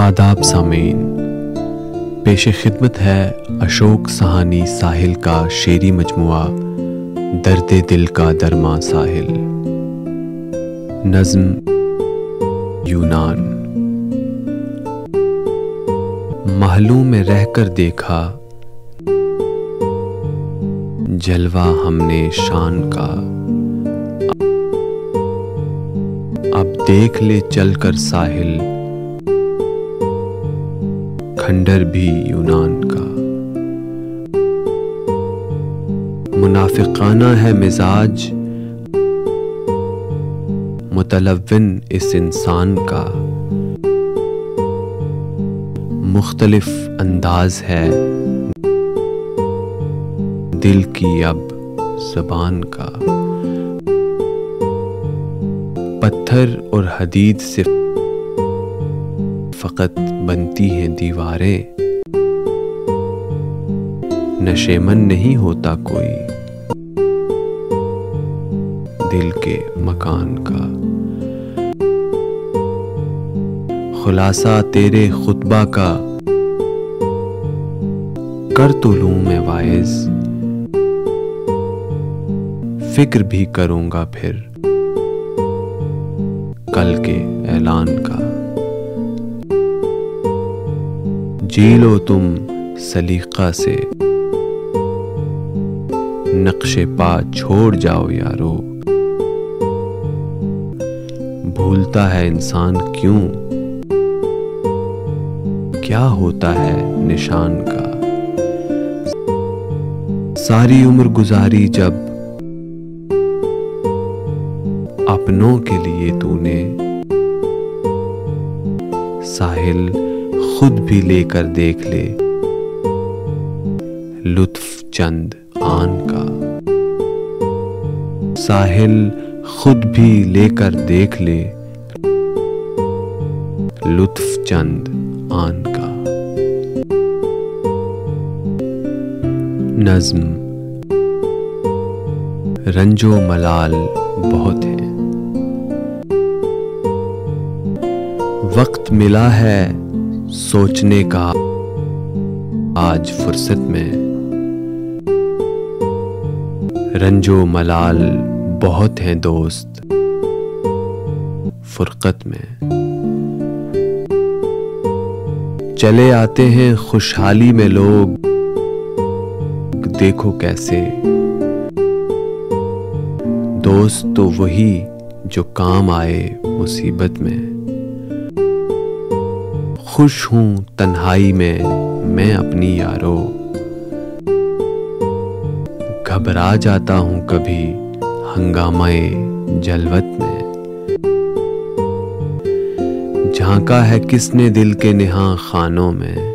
آداب سامعین۔ پیش خدمت ہے اشوک سہانی ساحل کا شیری مجموعہ، درد دل کا درما ساحل۔ نظم یونان۔ محلوں میں رہ کر دیکھا، جلوہ ہم نے شان کا۔ اب دیکھ لے چل کر ساحل۔ کھنڈر بھی یونان کا۔ منافقانہ ہے مزاج، متلون اس انسان کا۔ مختلف انداز ہے دل کی اب زبان کا۔ پتھر اور حدید سے فقط بنتی ہیں دیواریں۔ نشیمن نہیں ہوتا کوئی۔ دل کے مکان کا۔ خلاصہ تیرے خطبہ کا۔ کر تو لوں میں وائز فکر بھی کروں گا پھر۔ کل کے اعلان کا۔ جی لو تم سلیقہ سے۔ نقش پا چھوڑ جاؤ یارو۔ بھولتا ہے انسان کیوں؟ کیا ہوتا ہے نشان کا؟ ساری عمر گزاری جب اپنوں کے لیے تو نے۔ ساحل خود بھی لے کر دیکھ لے۔ لطف چند آن کا۔ ساحل خود بھی لے کر دیکھ لے۔ لطف چند آن کا۔ نظم۔ رنجو ملال بہت ہے وقت ملا ہے سوچنے کا آج فرصت میں۔ رنجو ملال بہت ہیں دوست فرقت میں۔ چلے آتے ہیں خوشحالی میں لوگ، دیکھو کیسے۔ دوست تو وہی جو کام آئے مصیبت میں۔ خوش ہوں تنہائی میں میں اپنی یارو۔ گھبرا جاتا ہوں کبھی ہنگامہ جلوت میں۔ جھانکا ہے کس نے دل کے نہاں خانوں میں۔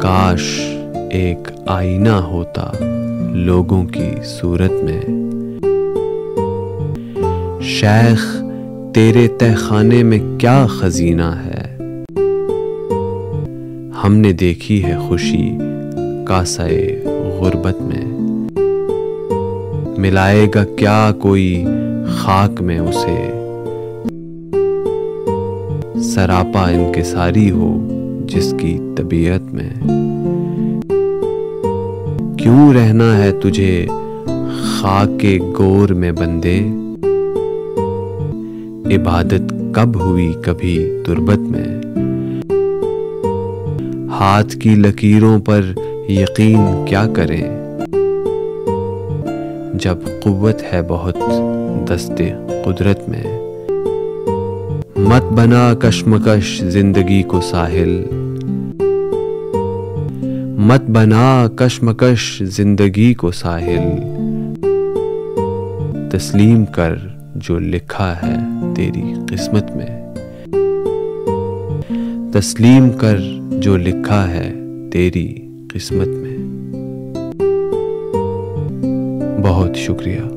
کاش ایک آئینہ ہوتا لوگوں کی صورت میں۔ شیخ تیرے تہ خانے میں کیا خزینہ ہے؟ ہم نے دیکھی ہے خوشی کاسائے غربت میں۔ ملائے گا کیا کوئی خاک میں اسے؟ سراپا انکساری ہو جس کی طبیعت میں۔ کیوں رہنا ہے تجھے خاک کے گور میں بندے؟ عبادت کب ہوئی کبھی تربت میں؟ ہاتھ کی لکیروں پر یقین کیا کریں؟ جب قوت ہے بہت دست قدرت میں۔ مت بنا کشمکش زندگی کو ساحل۔ مت بنا کشمکش زندگی کو ساحل۔ تسلیم کر جو لکھا ہے۔ تیری قسمت میں۔ تسلیم کر جو لکھا ہے تیری قسمت میں۔ بہت شکریہ۔